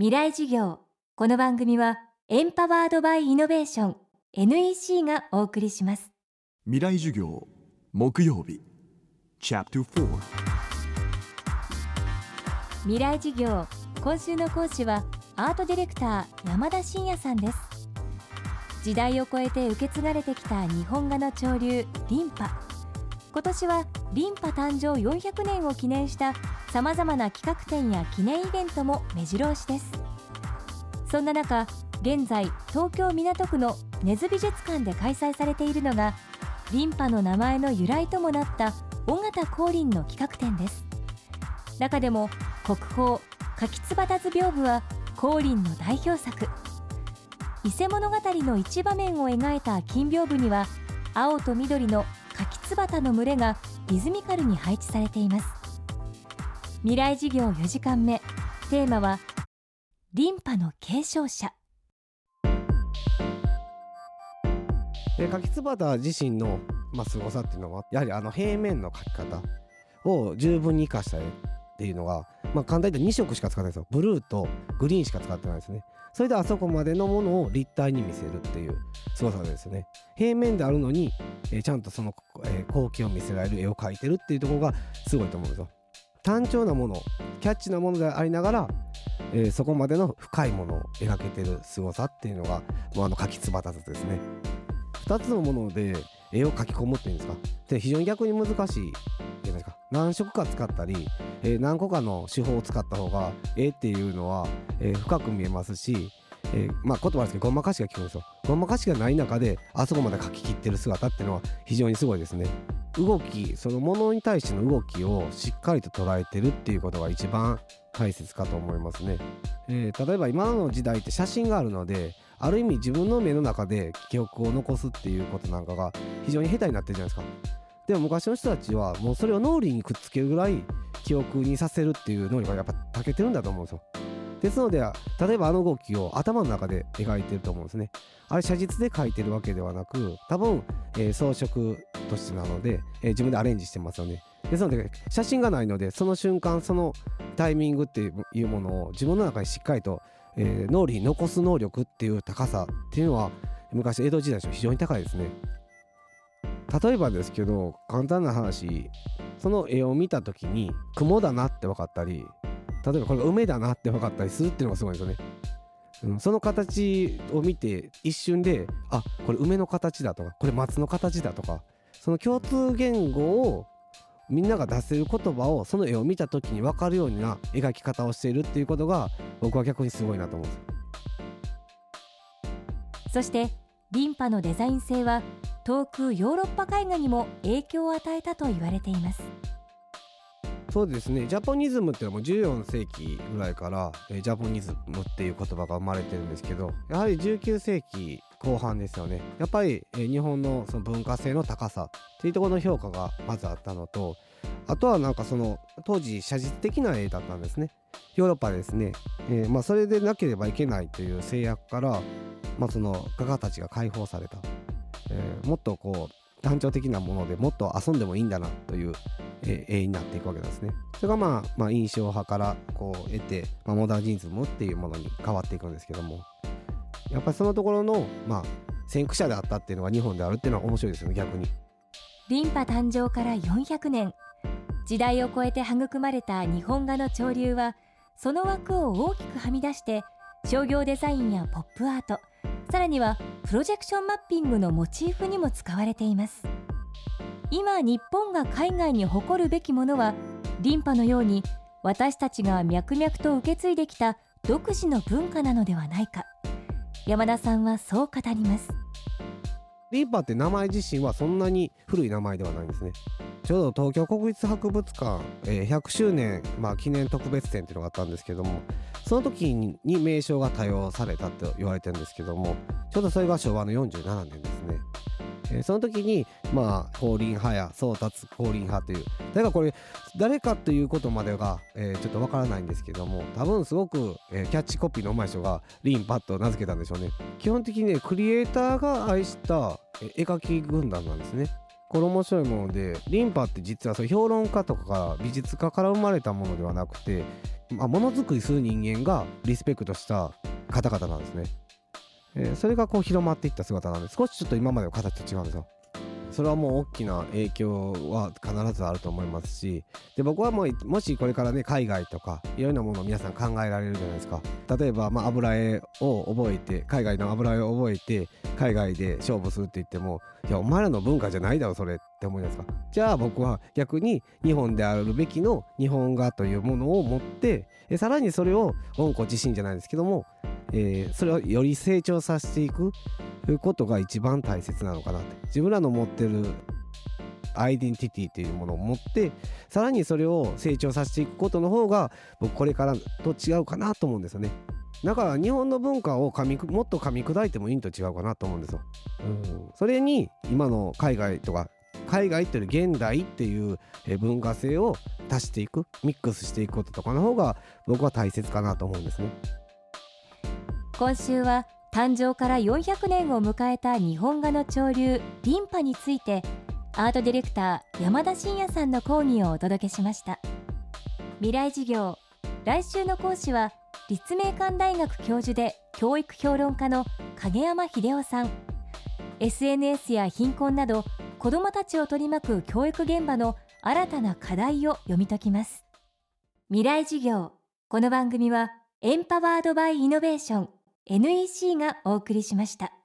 未来授業。この番組はエンパワードバイイノベーション NEC がお送りします。未来授業木曜日。チャプター未来授業今週の講師はアートディレクター山田真也さんです。時代を超えて受け継がれてきた日本画の潮流リンパ。今年はリンパ誕生400年を記念したさまざまな企画展や記念イベントも目白押しです。そんな中現在東京港区の根津美術館で開催されているのがリンパの名前の由来ともなった尾形光琳の企画展です。中でも国宝柿椿図屏風は光琳の代表作。伊勢物語の一場面を描いた金屏風には青と緑の柿椿の群れがリズミカルに配置されています。未来事業4時間目。テーマはリンパの継承者。で柿椿自身の、まあ、凄さっていうのはやはりあの平面の描き方を十分に生かしたっていうのが、まあ、簡単に言って2色しか使ってないですよ。ブルーとグリーンしか使ってないですね。それであそこまでのものを立体に見せるっていう凄さですよね。平面であるのに、えー、ちゃんとその、えー、光景を見せられる絵を描いてるっていうところがすごいと思うんですよ。単調なものキャッチなものでありながら、えー、そこまでの深いものを描けてる凄さっていうのがもうあの柿つばたずですね。2つのもので絵を描き込むっていうんですか。で非常に逆に難しい何色か使ったり、えー、何個かの手法を使った方が絵っていうのは、えー、深く見えますし、えー、まあ言葉ですけどごまかしが効くんですよ。ごまかしがない中であそこまで描き切ってる姿っていうのは非常にすごいですね。動きそのものに対しての動きをしっかりと捉えてるっていうことが一番大切かと思いますね、えー、例えば今の時代って写真があるのである意味自分の目の中で記憶を残すっていうことなんかが非常に下手になってるじゃないですか。でも昔の人たちはもうそれを脳裏にくっつけるぐらい記憶にさせるっていう能力がやっぱ長けてるんだと思うんですよ。ですので例えばあの動きを頭の中で描いてると思うんですねあれ写実で描いてるわけではなく多分、えー、装飾としてなので、えー、自分でアレンジしてますよね。ですので写真がないのでその瞬間そのタイミングっていうものを自分の中にしっかりとえー、脳裏に残す能力っていう高さっていうのは昔江戸時代の非常に高いですね。例えばですけど簡単な話その絵を見た時に雲だなって分かったり例えばこれが梅だなって分かったりするっていうのがすごいですよね。その形を見て一瞬であこれ梅の形だとかこれ松の形だとかその共通言語をみんなが出せる言葉をその絵を見た時に分かるような描き方をしているっていうことが僕は逆にすごいなと思うんですそしてリンパのデザイン性は遠くヨーロッパ絵画にも影響を与えたと言われています。そうですね。ジャポニズムっていうのはもう14世紀ぐらいから、ジャポニズムっていう言葉が生まれてるんですけどやはり19世紀後半ですよね。やっぱり、日本のその文化性の高さっていうところの評価がまずあったのとあとはなんかその当時写実的な絵だったんですね。ヨーロッパですね、えー、まあそれでなければいけないという制約から、まあ、その画家たちが解放された、えー、もっとこう単調的なものでもっと遊んでもいいんだなという、えー、絵になっていくわけですね。それがまあ、まあ、印象派からこう得て、まあ、モダンジンズムっていうものに変わっていくんですけども。やっぱりそのところの、まあ、先駆者であったっていうのが日本であるっていうのは面白いですよね逆に。リンパ誕生から400年。時代を超えて育まれた日本画の潮流はその枠を大きくはみ出して商業デザインやポップアートさらにはプロジェクションマッピングのモチーフにも使われています。今日本が海外に誇るべきものはリンパのように私たちが脈々と受け継いできた独自の文化なのではないか。山田さんはそう語ります。リンパって名前自身はそんなに古い名前ではないんですね。ちょうど東京国立博物館、えー、100周年、まあ、記念特別展っていうのがあったんですけどもその時に名称が多用されたと言われてるんですけどもちょうどそれが昭和の47年ですね。えー、その時にまあ降臨派や送達降臨派というだからこれ誰かということまでが、えー、ちょっとわからないんですけども多分すごく、えー、キャッチコピーのうまい人がリンパッと名付けたんでしょうね。基本的にねクリエイターが愛した絵描き軍団なんですね。これ面白いものでリンパって実はそう評論家とか美術家から生まれたものではなくてまあ、ものづくりする人間がリスペクトした方々なんですね、えーそれがこう広まっていった姿なんで少しちょっと今までの形と違うんですよ。それはもう大きな影響は必ずあると思いますしで僕はもうもしこれからね海外とかいろんなものを皆さん考えられるじゃないですか。例えばまあ油絵を覚えて海外の油絵を覚えて海外で勝負するって言ってもいやお前らの文化じゃないだろそれって思いますか。じゃあ僕は逆に日本であるべきの日本画というものを持ってえさらにそれを温故自身じゃないですけども、えーそれをより成長させていく。いうことが一番大切なのかなって。自分らの持ってるアイデンティティというものを持ってさらにそれを成長させていくことの方が僕これからと違うかなと思うんですよね。だから日本の文化を噛みくもっと噛み砕いてもいいんと違うかなと思うんですよ、うん、それに今の海外とか海外っていうより現代っていうえー文化性を足していくミックスしていくこととかの方が僕は大切かなと思うんですね。今週は誕生から400年を迎えた日本画の潮流リンパについてアートディレクター山田真也さんの講義をお届けしました。未来授業来週の講師は立命館大学教授で教育評論家の影山秀夫さん。SNS や貧困など子どもたちを取り巻く教育現場の新たな課題を読み解きます。未来授業この番組はエンパワードバイイノベーション NEC がお送りしました。